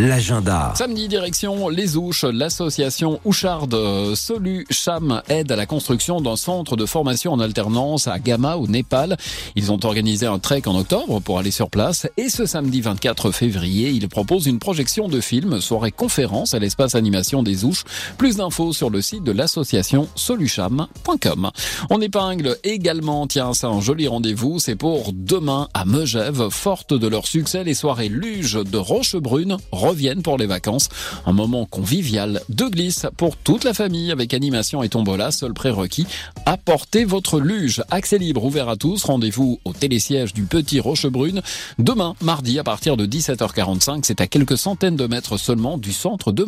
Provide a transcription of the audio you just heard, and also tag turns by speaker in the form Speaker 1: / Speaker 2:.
Speaker 1: l'agenda.
Speaker 2: Samedi, direction Les Ouches, l'association Oucharde euh, Solu Cham aide à la construction d'un centre de formation en alternance à Gama au Népal. Ils ont organisé un trek en octobre pour aller sur place et ce samedi 24 février, ils proposent une projection de film, soirée conférence à l'espace animation des Ouches. Plus d'infos sur le site de l'association solucham.com. On épingle également, tiens, c'est un joli rendez-vous, c'est pour demain à Megève, forte de leur succès, les soirées Luge de Rochebrune reviennent pour les vacances. Un moment convivial de glisse pour toute la famille avec animation et tombola, seul prérequis. Apportez votre luge. Accès libre ouvert à tous. Rendez-vous au télésiège du Petit Rochebrune. Demain, mardi, à partir de 17h45, c'est à quelques centaines de mètres seulement du centre de